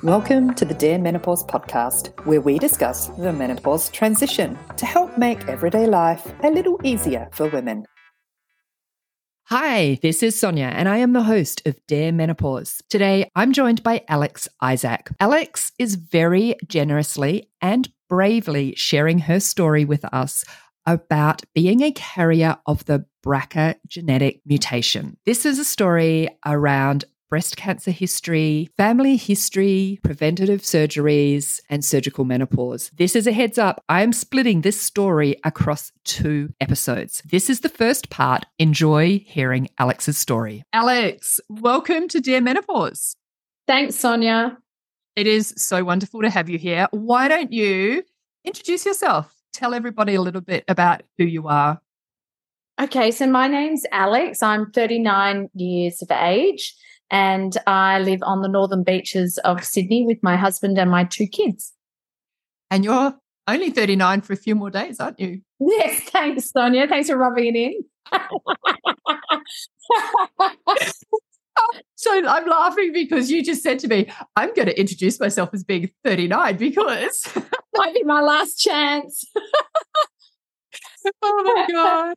Welcome to the Dear Menopause podcast, where we discuss the menopause transition to help make everyday life a little easier for women. Hi, this is Sonia, and I am the host of Dear Menopause. Today, I'm joined by Alex Isaac. Alex is very generously and bravely sharing her story with us about being a carrier of the BRCA genetic mutation. This is a story around breast cancer history, family history, preventative surgeries, and surgical menopause. This is a heads up. I am splitting this story across two episodes. This is the first part. Enjoy hearing Alex's story. Alex, welcome to Dear Menopause. Thanks, Sonia. It is so wonderful to have you here. Why don't you introduce yourself? Tell everybody a little bit about who you are. Okay, so my name's Alex. I'm 39 years of age and I live on the northern beaches of Sydney with my husband and my two kids. And you're only 39 for a few more days, aren't you? Yes, thanks, Sonia. Thanks for rubbing it in. so I'm laughing because you just said to me, I'm going to introduce myself as being 39 because might be my last chance. oh my God.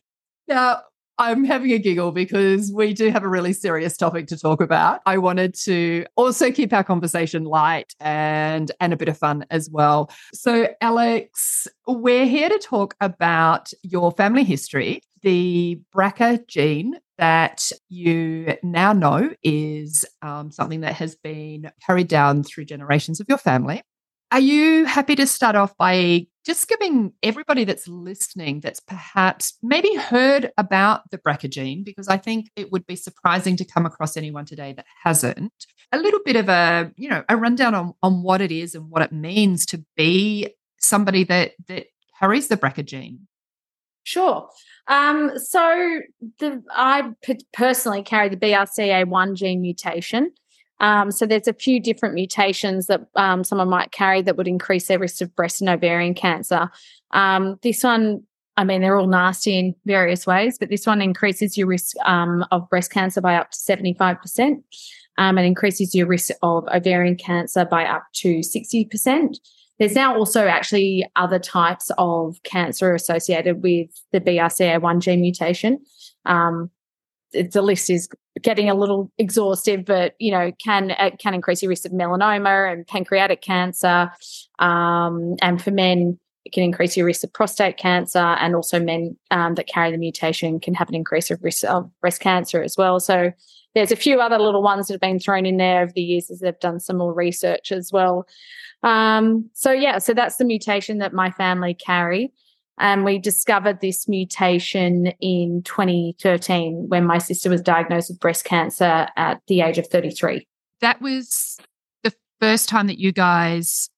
Now, I'm having a giggle because we do have a really serious topic to talk about. I wanted to also keep our conversation light and and a bit of fun as well. So Alex, we're here to talk about your family history, the BRCA gene that you now know is um, something that has been carried down through generations of your family. Are you happy to start off by just giving everybody that's listening that's perhaps maybe heard about the BRCA gene, because I think it would be surprising to come across anyone today that hasn't, a little bit of a, you know, a rundown on, on what it is and what it means to be somebody that that carries the BRCA gene? Sure. Um, so the I personally carry the BRCA1 gene mutation. Um, so there's a few different mutations that um, someone might carry that would increase their risk of breast and ovarian cancer. Um, this one, I mean, they're all nasty in various ways, but this one increases your risk um, of breast cancer by up to 75%. Um, and increases your risk of ovarian cancer by up to 60%. There's now also actually other types of cancer associated with the BRCA1 gene mutation. Um, the list is getting a little exhaustive, but you know can uh, can increase your risk of melanoma and pancreatic cancer, um, and for men it can increase your risk of prostate cancer, and also men um, that carry the mutation can have an increase of risk of breast cancer as well. So there's a few other little ones that have been thrown in there over the years as they've done some more research as well. Um, so yeah, so that's the mutation that my family carry. And we discovered this mutation in 2013 when my sister was diagnosed with breast cancer at the age of 33. That was the first time that you guys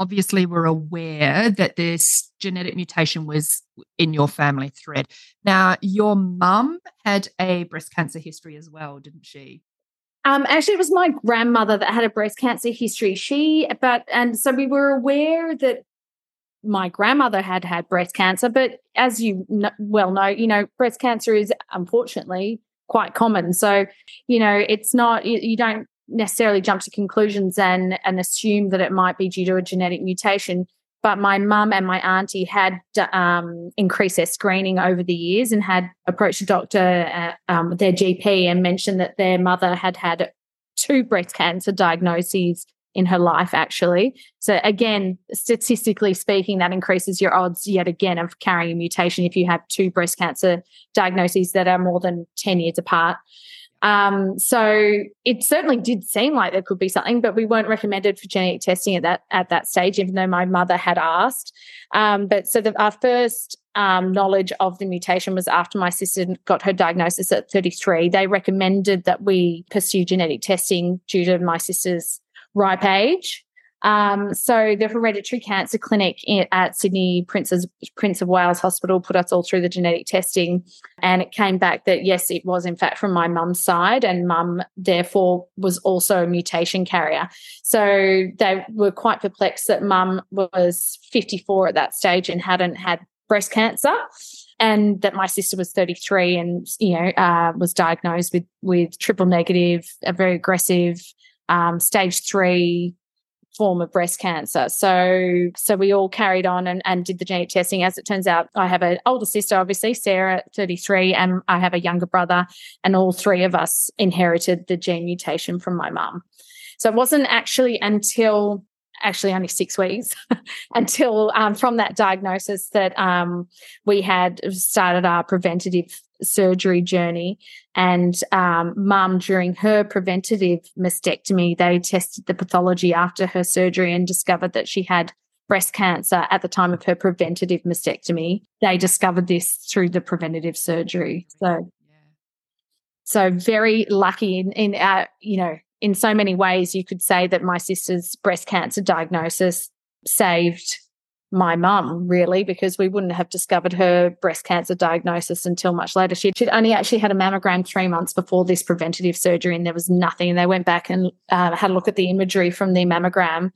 obviously were aware that this genetic mutation was in your family thread. Now, your mum had a breast cancer history as well, didn't she? Um, actually, it was my grandmother that had a breast cancer history. She, but, and so we were aware that my grandmother had had breast cancer, but as you well know, you know, breast cancer is unfortunately quite common. So, you know, it's not, you, you don't necessarily jump to conclusions and, and assume that it might be due to a genetic mutation. But my mum and my auntie had um, increased their screening over the years and had approached a doctor, uh, um, their GP, and mentioned that their mother had had two breast cancer diagnoses in her life, actually. So, again, statistically speaking, that increases your odds yet again of carrying a mutation if you have two breast cancer diagnoses that are more than 10 years apart. Um, so it certainly did seem like there could be something, but we weren't recommended for genetic testing at that at that stage, even though my mother had asked. Um, but so the, our first um, knowledge of the mutation was after my sister got her diagnosis at 33. They recommended that we pursue genetic testing due to my sister's ripe age. Um, so the hereditary cancer clinic at Sydney Prince's, Prince of Wales Hospital put us all through the genetic testing, and it came back that yes, it was in fact from my mum's side, and mum therefore was also a mutation carrier. So they were quite perplexed that mum was 54 at that stage and hadn't had breast cancer and that my sister was 33 and you know uh, was diagnosed with with triple negative a very aggressive um, stage three form of breast cancer. So so we all carried on and, and did the genetic testing. As it turns out, I have an older sister, obviously, Sarah, 33, and I have a younger brother, and all three of us inherited the gene mutation from my mum. So it wasn't actually until actually only six weeks until um, from that diagnosis that um, we had started our preventative surgery journey. And um, mum, during her preventative mastectomy, they tested the pathology after her surgery and discovered that she had breast cancer at the time of her preventative mastectomy. They discovered this through the preventative surgery. So, so very lucky in, in our, you know, in so many ways, you could say that my sister's breast cancer diagnosis saved my mum, really, because we wouldn't have discovered her breast cancer diagnosis until much later. She'd, she'd only actually had a mammogram three months before this preventative surgery, and there was nothing. And they went back and uh, had a look at the imagery from the mammogram,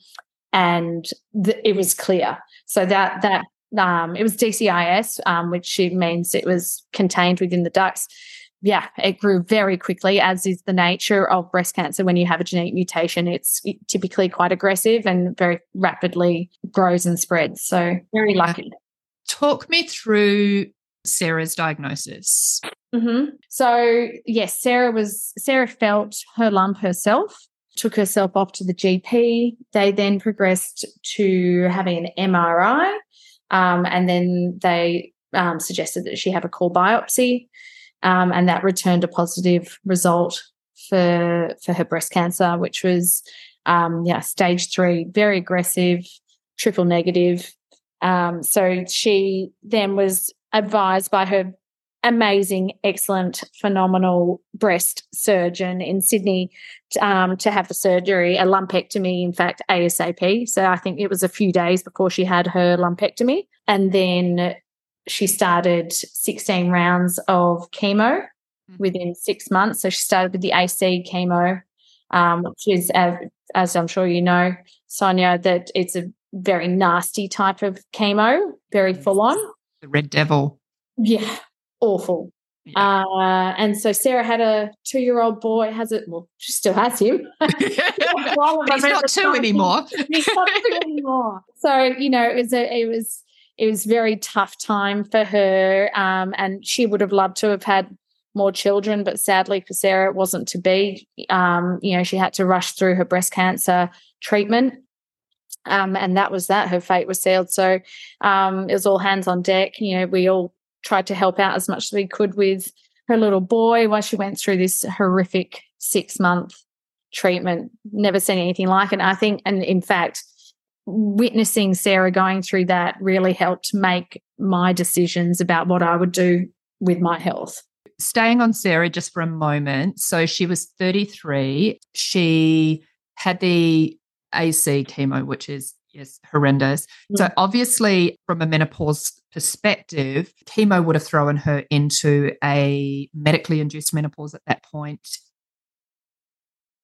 and th- it was clear. So that that um, it was DCIS, um, which means it was contained within the ducts yeah, it grew very quickly, as is the nature of breast cancer. When you have a genetic mutation, it's typically quite aggressive and very rapidly grows and spreads. So, very lucky. Talk me through Sarah's diagnosis. Mm-hmm. So, yes, Sarah was Sarah felt her lump herself, took herself off to the GP. They then progressed to having an MRI, um, and then they um, suggested that she have a core biopsy um, and that returned a positive result for for her breast cancer, which was um, yeah stage three, very aggressive, triple negative. Um, so she then was advised by her amazing, excellent, phenomenal breast surgeon in Sydney um, to have the surgery, a lumpectomy, in fact, ASAP. So I think it was a few days before she had her lumpectomy. And then she started 16 rounds of chemo mm-hmm. within six months. So she started with the AC chemo, um, which is, as, as I'm sure you know, Sonia, that it's a very nasty type of chemo, very full on. The Red Devil. Yeah, awful. Yeah. Uh, and so Sarah had a two year old boy, has it, well, she still has him. he's not two anymore. he's not two anymore. So, you know, it was, a, it was, it was a very tough time for her. Um, and she would have loved to have had more children, but sadly for Sarah, it wasn't to be. Um, you know, she had to rush through her breast cancer treatment. Um, and that was that. Her fate was sealed. So um, it was all hands on deck. You know, we all tried to help out as much as we could with her little boy while she went through this horrific six month treatment. Never seen anything like it. I think, and in fact, witnessing Sarah going through that really helped make my decisions about what I would do with my health. Staying on Sarah just for a moment. So she was 33. She had the AC chemo, which is yes, horrendous. Mm. So obviously, from a menopause perspective, chemo would have thrown her into a medically induced menopause at that point.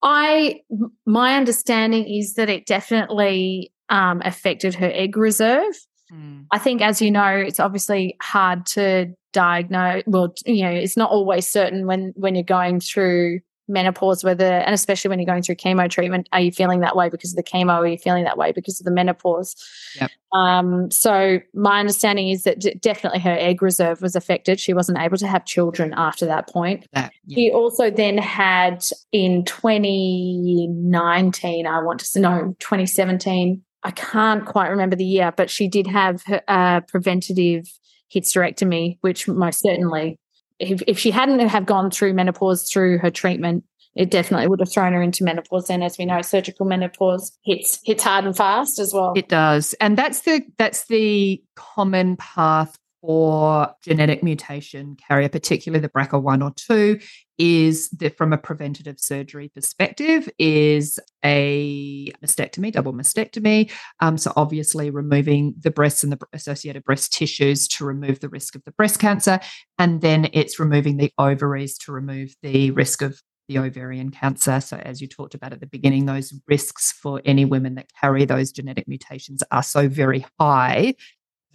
I my understanding is that it definitely um, affected her egg reserve. Mm. I think, as you know, it's obviously hard to diagnose. Well, you know, it's not always certain when when you're going through menopause whether and especially when you're going through chemo treatment are you feeling that way because of the chemo are you feeling that way because of the menopause yep. um, so my understanding is that d- definitely her egg reserve was affected she wasn't able to have children after that point that, yeah. she also then had in 2019 i want to say no 2017 I can't quite remember the year, but she did have a uh, preventative hysterectomy, which most certainly, if, if she hadn't have gone through menopause through her treatment, it definitely would have thrown her into menopause. And as we know, surgical menopause hits hits hard and fast as well. It does, and that's the that's the common path for genetic mutation carrier, particularly the BRCA1 or 2, is that from a preventative surgery perspective, is a mastectomy, double mastectomy. Um, so obviously removing the breasts and the associated breast tissues to remove the risk of the breast cancer. And then it's removing the ovaries to remove the risk of the ovarian cancer. So, as you talked about at the beginning, those risks for any women that carry those genetic mutations are so very high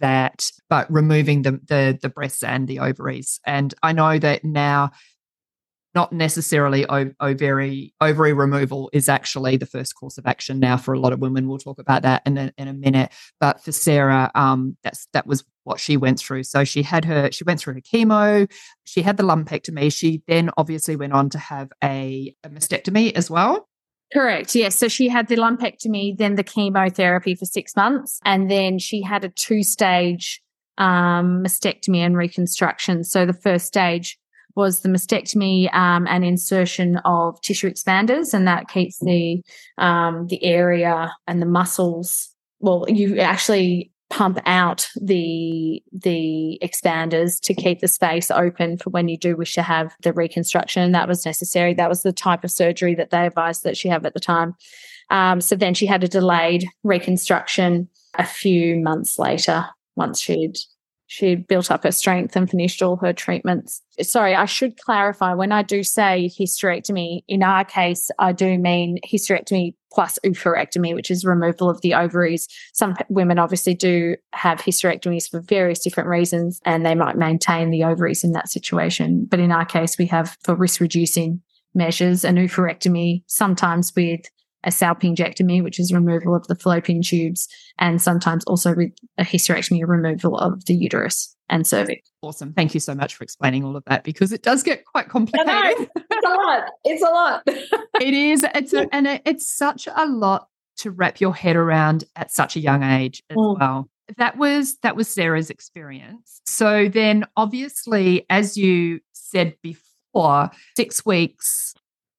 that, but removing the, the, the breasts and the ovaries. And I know that now not necessarily ovary ovary removal is actually the first course of action now for a lot of women. We'll talk about that in a, in a minute. But for Sarah, um, that's that was what she went through. So she had her she went through her chemo, she had the lumpectomy. She then obviously went on to have a, a mastectomy as well. Correct. Yes. So she had the lumpectomy, then the chemotherapy for six months, and then she had a two stage um, mastectomy and reconstruction. So the first stage was the mastectomy um, and insertion of tissue expanders, and that keeps the um, the area and the muscles. Well, you actually pump out the the expanders to keep the space open for when you do wish to have the reconstruction. That was necessary. That was the type of surgery that they advised that she have at the time. Um, so then she had a delayed reconstruction a few months later once she'd she built up her strength and finished all her treatments. Sorry, I should clarify when I do say hysterectomy, in our case, I do mean hysterectomy plus oophorectomy, which is removal of the ovaries. Some women obviously do have hysterectomies for various different reasons, and they might maintain the ovaries in that situation. But in our case, we have for risk reducing measures an oophorectomy, sometimes with a salpingectomy, which is removal of the fallopian tubes, and sometimes also with a hysterectomy, removal of the uterus and cervix. Awesome. Thank you so much for explaining all of that because it does get quite complicated. It's a lot. It's a lot. it is. It's a, and it's such a lot to wrap your head around at such a young age as mm. well. That was that was Sarah's experience. So then obviously as you said before, 6 weeks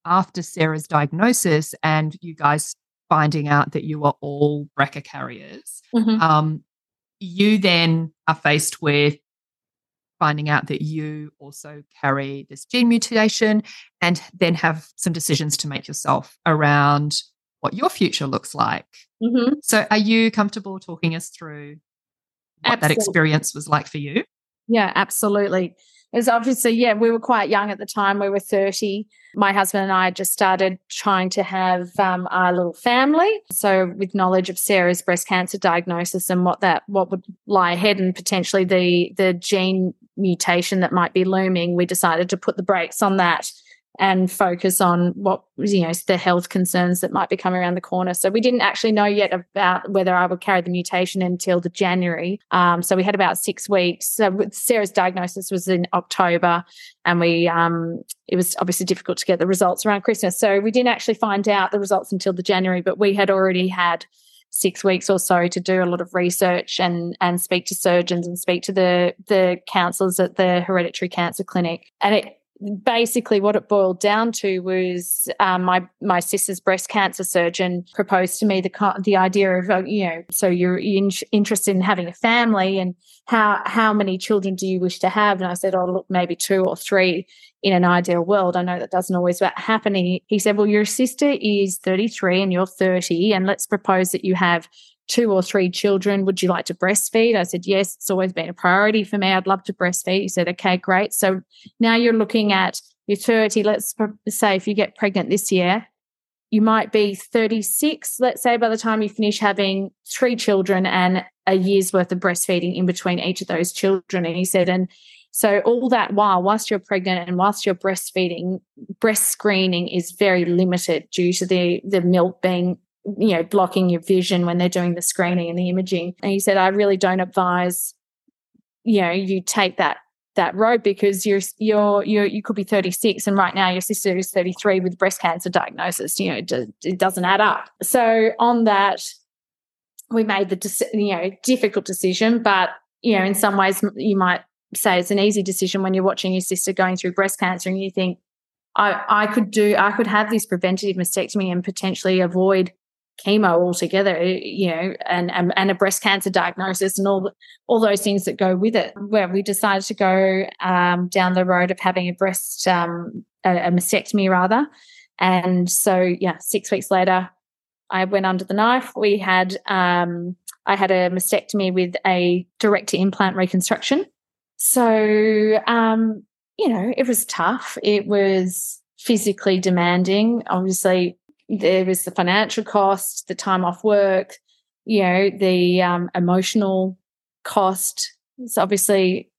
after Sarah's diagnosis and you guys finding out that you are all BRCA carriers, mm-hmm. um, you then are faced with finding out that you also carry this gene mutation and then have some decisions to make yourself around what your future looks like. Mm-hmm. So, are you comfortable talking us through what absolutely. that experience was like for you? Yeah, absolutely. It's obviously, yeah, we were quite young at the time. We were 30. My husband and I just started trying to have um, our little family. So, with knowledge of Sarah's breast cancer diagnosis and what that what would lie ahead, and potentially the the gene mutation that might be looming, we decided to put the brakes on that and focus on what you know the health concerns that might be coming around the corner. So we didn't actually know yet about whether I would carry the mutation until the January. Um, so we had about six weeks. So Sarah's diagnosis was in October, and we um, it was obviously difficult to get the results around Christmas. So we didn't actually find out the results until the January, but we had already had six weeks or so to do a lot of research and and speak to surgeons and speak to the the counselors at the hereditary cancer clinic and it basically what it boiled down to was um, my my sister's breast cancer surgeon proposed to me the the idea of uh, you know so you're in, interested in having a family and how how many children do you wish to have? And I said oh look maybe two or three in an ideal world. I know that doesn't always happen. He, he said well your sister is 33 and you're 30 and let's propose that you have two or three children. Would you like to breastfeed? I said, yes, it's always been a priority for me. I'd love to breastfeed. He said, okay, great. So now you're looking at your 30. Let's say if you get pregnant this year, you might be 36, let's say, by the time you finish having three children and a year's worth of breastfeeding in between each of those children. And he said, and so all that while, whilst you're pregnant and whilst you're breastfeeding, breast screening is very limited due to the the milk being you know, blocking your vision when they're doing the screening and the imaging. And he said, I really don't advise, you know, you take that that road because you're you're you you could be 36 and right now your sister is 33 with breast cancer diagnosis you know it doesn't add up so on that we made the you know difficult decision but you know in some ways you might say it's an easy decision when you're watching your sister going through breast cancer and you think I, I could do I could have this preventative mastectomy and potentially avoid chemo altogether, eh, you know, and, and, and a breast cancer diagnosis and all all those things that go with it. Where we decided to go um, down the road of having a breast um, a, a mastectomy rather, and so yeah, six weeks later, I went under the knife. We had um, I had a mastectomy with a direct implant reconstruction. So um, you know, it was tough. It was physically demanding. Obviously, there was the financial cost, the time off work, you know, the um, emotional cost. It's obviously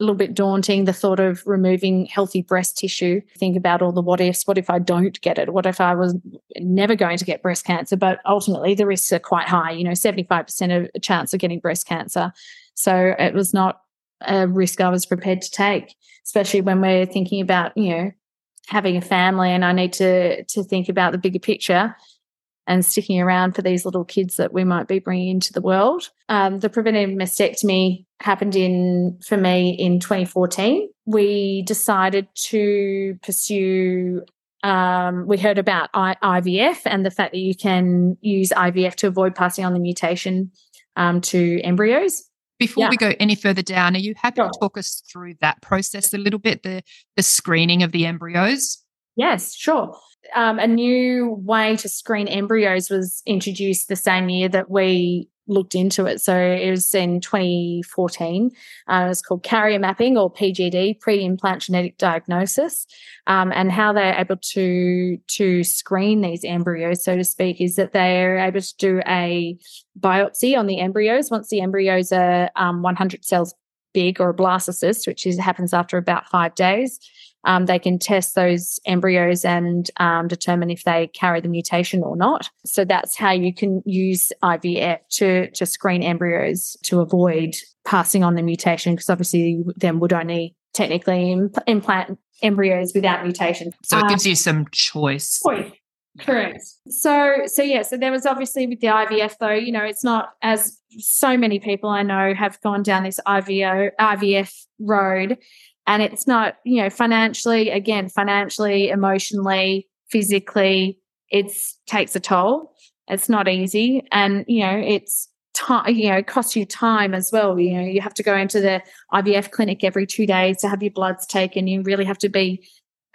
a little bit daunting the thought of removing healthy breast tissue. Think about all the what ifs. What if i don't get it? What if i was never going to get breast cancer? But ultimately the risks are quite high. You know 75% of a chance of getting breast cancer. So it was not a risk i was prepared to take especially when we're thinking about you know having a family and i need to to think about the bigger picture and sticking around for these little kids that we might be bringing into the world. Um, the preventive mastectomy happened in for me in 2014. We decided to pursue. Um, we heard about I- IVF and the fact that you can use IVF to avoid passing on the mutation um, to embryos. Before yeah. we go any further down, are you happy sure. to talk us through that process a little bit, the the screening of the embryos? Yes, sure um, a new way to screen embryos was introduced the same year that we looked into it. So it was in 2014. Uh, it was called carrier mapping or PGD, pre-implant genetic diagnosis. Um, and how they're able to to screen these embryos, so to speak, is that they're able to do a biopsy on the embryos once the embryos are um, 100 cells big or a blastocyst, which is happens after about five days um, they can test those embryos and um, determine if they carry the mutation or not. So that's how you can use IVF to to screen embryos to avoid passing on the mutation, because obviously then would only technically implant embryos without mutation. So it gives um, you some choice. choice. Correct. So, so yeah. So there was obviously with the IVF, though. You know, it's not as so many people I know have gone down this IVO IVF road and it's not you know financially again financially emotionally physically it's takes a toll. It's not easy. And you know it's time you know it costs you time as well. You know you have to go into the ivf clinic every two days to have your bloods taken. You really have to be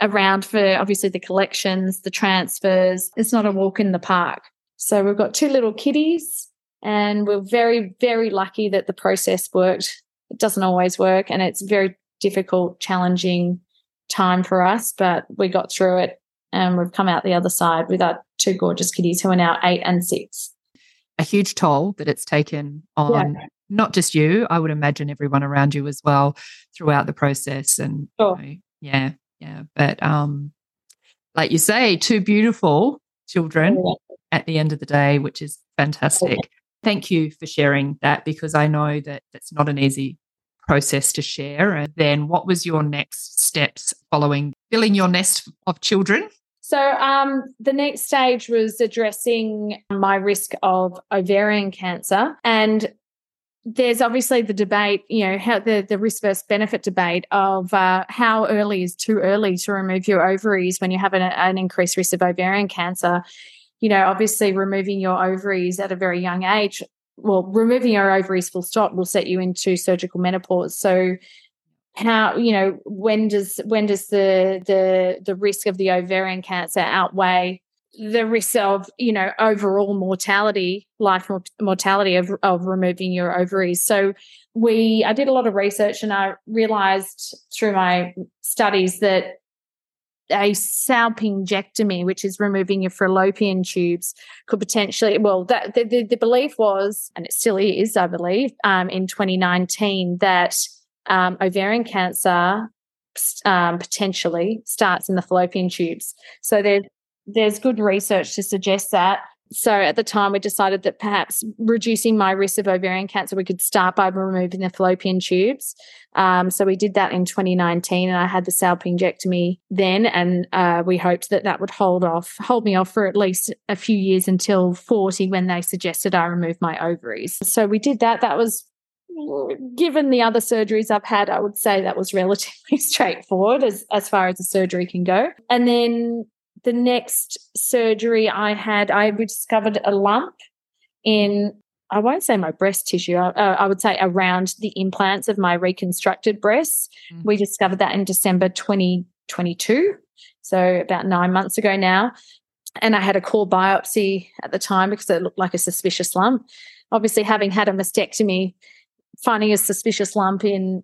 around for obviously the collections the transfers. It's not a walk in the park. So we've got two little kitties and we're very very lucky that the process worked. It doesn't always work and it's very difficult, challenging time for us, but we got through it and we've come out the other side with our two gorgeous kitties who are now eight and six. A huge toll that it's taken on yeah. not just you, I would imagine everyone around you as well throughout the process. And sure. you know, yeah, yeah. But um, like you say, two beautiful children yeah. at the end of the day, which is fantastic. Yeah. Thank you for sharing that because I know that that's not an easy process to share. And then what was your next steps following filling your nest of children? So um, the next stage was addressing my risk of ovarian cancer. And there's obviously the debate, you know, how the, the risk versus benefit debate of uh, how early is too early to remove your ovaries when you have an, an increased risk of ovarian cancer. You know, obviously removing your ovaries at a very young age well, removing your ovaries full stop will set you into surgical menopause. So how you know when does when does the the the risk of the ovarian cancer outweigh the risk of you know overall mortality life mortality of, of removing your ovaries so we i did a lot of research and i realized through my studies that a salpingectomy, which is removing your fallopian tubes, could potentially, well, that the, the, the belief was, and it still is, I believe, um, in 2019, that um, ovarian cancer um, potentially starts in the fallopian tubes. So there's there's good research to suggest that so at the time, we decided that perhaps reducing my risk of ovarian cancer, we could start by removing the fallopian tubes. Um, so we did that in 2019, and I had the salpingectomy then, and uh, we hoped that that would hold off, hold me off for at least a few years until 40, when they suggested I remove my ovaries. So we did that. That was given the other surgeries I've had, I would say that was relatively straightforward as, as far as the surgery can go. And then the next surgery I had, I discovered a lump in, I won't say my breast tissue, I, uh, I would say around the implants of my reconstructed breasts. Mm-hmm. We discovered that in December 2022. So about nine months ago now. And I had a core biopsy at the time because it looked like a suspicious lump. Obviously, having had a mastectomy, finding a suspicious lump in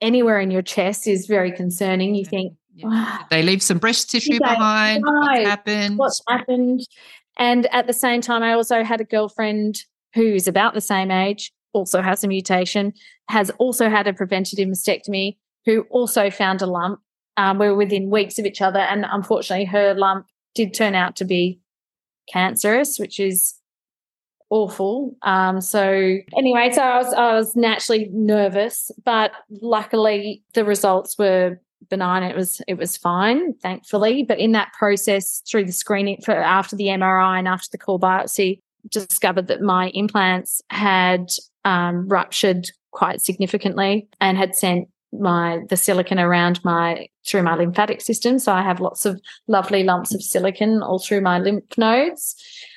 anywhere in your chest is very concerning. You think, yeah. they leave some breast tissue behind? What's happened? What's happened? And at the same time, I also had a girlfriend who's about the same age also has a mutation, has also had a preventative mastectomy, who also found a lump. Um, we were within weeks of each other, and unfortunately, her lump did turn out to be cancerous, which is awful. Um, so anyway, so I was I was naturally nervous, but luckily the results were benign. It was it was fine, thankfully. But in that process, through the screening for after the MRI and after the core biopsy, discovered that my implants had um, ruptured quite significantly and had sent my the silicone around my through my lymphatic system so i have lots of lovely lumps of silicone all through my lymph nodes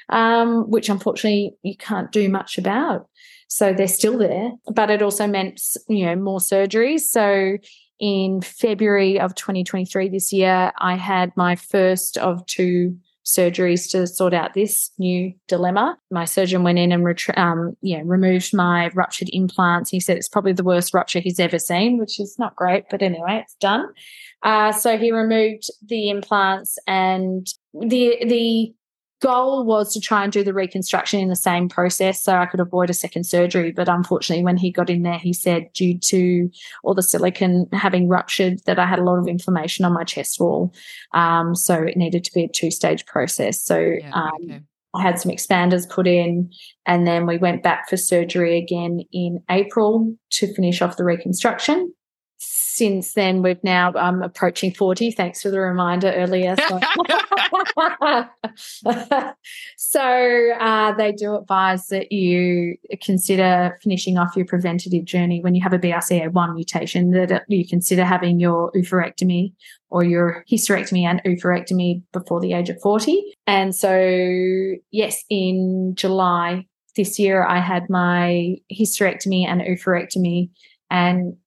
um, which unfortunately you can't do much about so they're still there but it also meant you know more surgeries so in february of 2023 this year i had my first of two surgeries to sort out this new dilemma. My surgeon went in and um, yeah, removed my ruptured implants. He said it's probably the worst rupture he's ever seen, which is not great, but anyway, it's done. Uh, so he removed the implants and the the goal was to try and do the reconstruction in the same process so I could avoid a second surgery. But unfortunately, when he got in there, he said due to all the silicone having ruptured, that I had a lot of inflammation on my chest wall. Um, so it needed to be a two stage process. So yeah, um, okay. I had some expanders put in, and then we went back for surgery again in April to finish off the reconstruction since then, we've now um, approaching 40. Thanks for the reminder earlier. So, so uh, they do advise that you consider finishing off your preventative journey when you have a BRCA1 mutation, that you consider having your oophorectomy or your hysterectomy and oophorectomy before the age of 40. And so, yes, in July this year, I had my hysterectomy and oophorectomy. And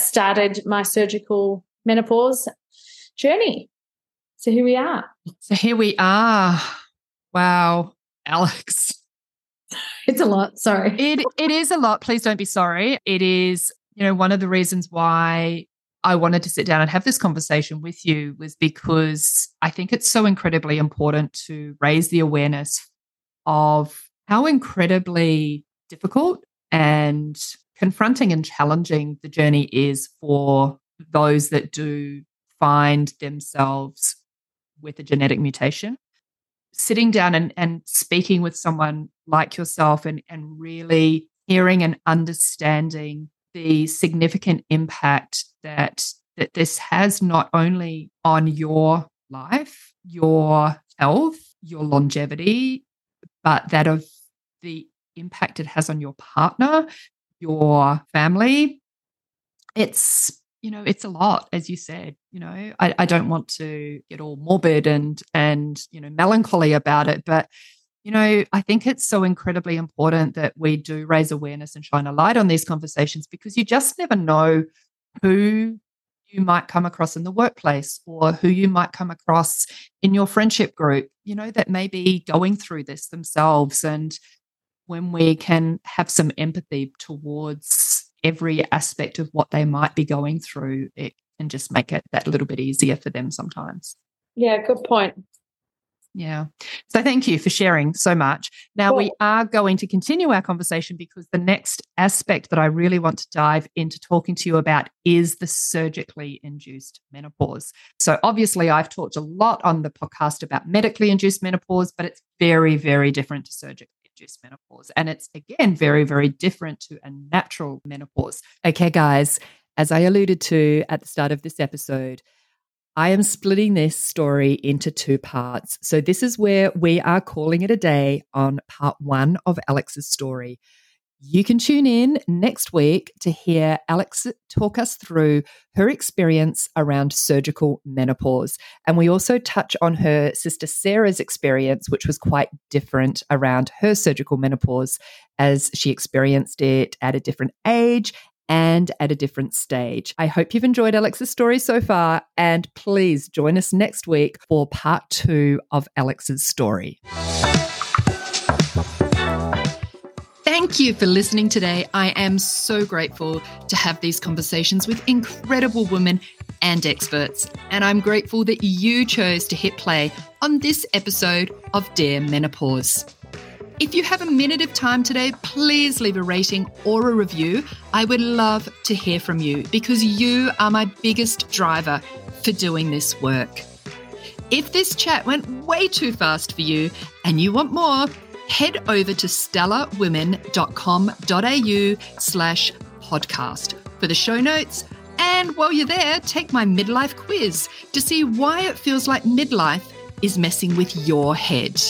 started my surgical menopause journey. So here we are. So here we are. Wow, Alex. It's a lot. Sorry. It it is a lot. Please don't be sorry. It is, you know, one of the reasons why I wanted to sit down and have this conversation with you was because I think it's so incredibly important to raise the awareness of how incredibly difficult and confronting and challenging the journey is for those that do find themselves with a genetic mutation. Sitting down and, and speaking with someone like yourself and, and really hearing and understanding the significant impact that that this has not only on your life, your health, your longevity, but that of the impact it has on your partner, your family, it's you know it's a lot as you said you know I, I don't want to get all morbid and and you know melancholy about it but you know i think it's so incredibly important that we do raise awareness and shine a light on these conversations because you just never know who you might come across in the workplace or who you might come across in your friendship group you know that may be going through this themselves and when we can have some empathy towards every aspect of what they might be going through, it can just make it that little bit easier for them sometimes. Yeah, good point. Yeah. So thank you for sharing so much. Now we are going to continue our conversation because the next aspect that I really want to dive into talking to you about is the surgically induced menopause. So obviously I've talked a lot on the podcast about medically induced menopause, but it's very, very different to surgically induced menopause. And it's again very, very different to a natural menopause. Okay, guys, as I alluded to at the start of this episode, I am splitting this story into two parts. So, this is where we are calling it a day on part one of Alex's story. You can tune in next week to hear Alex talk us through her experience around surgical menopause. And we also touch on her sister Sarah's experience, which was quite different around her surgical menopause as she experienced it at a different age and at a different stage. I hope you've enjoyed Alex's story so far, and please join us next week for part two of Alex's story. Thank you for listening today. I am so grateful to have these conversations with incredible women and experts. And I'm grateful that you chose to hit play on this episode of Dear Menopause. If you have a minute of time today, please leave a rating or a review. I would love to hear from you because you are my biggest driver for doing this work. If this chat went way too fast for you and you want more, head over to stellarwomen.com.au slash podcast for the show notes. And while you're there, take my midlife quiz to see why it feels like midlife is messing with your head.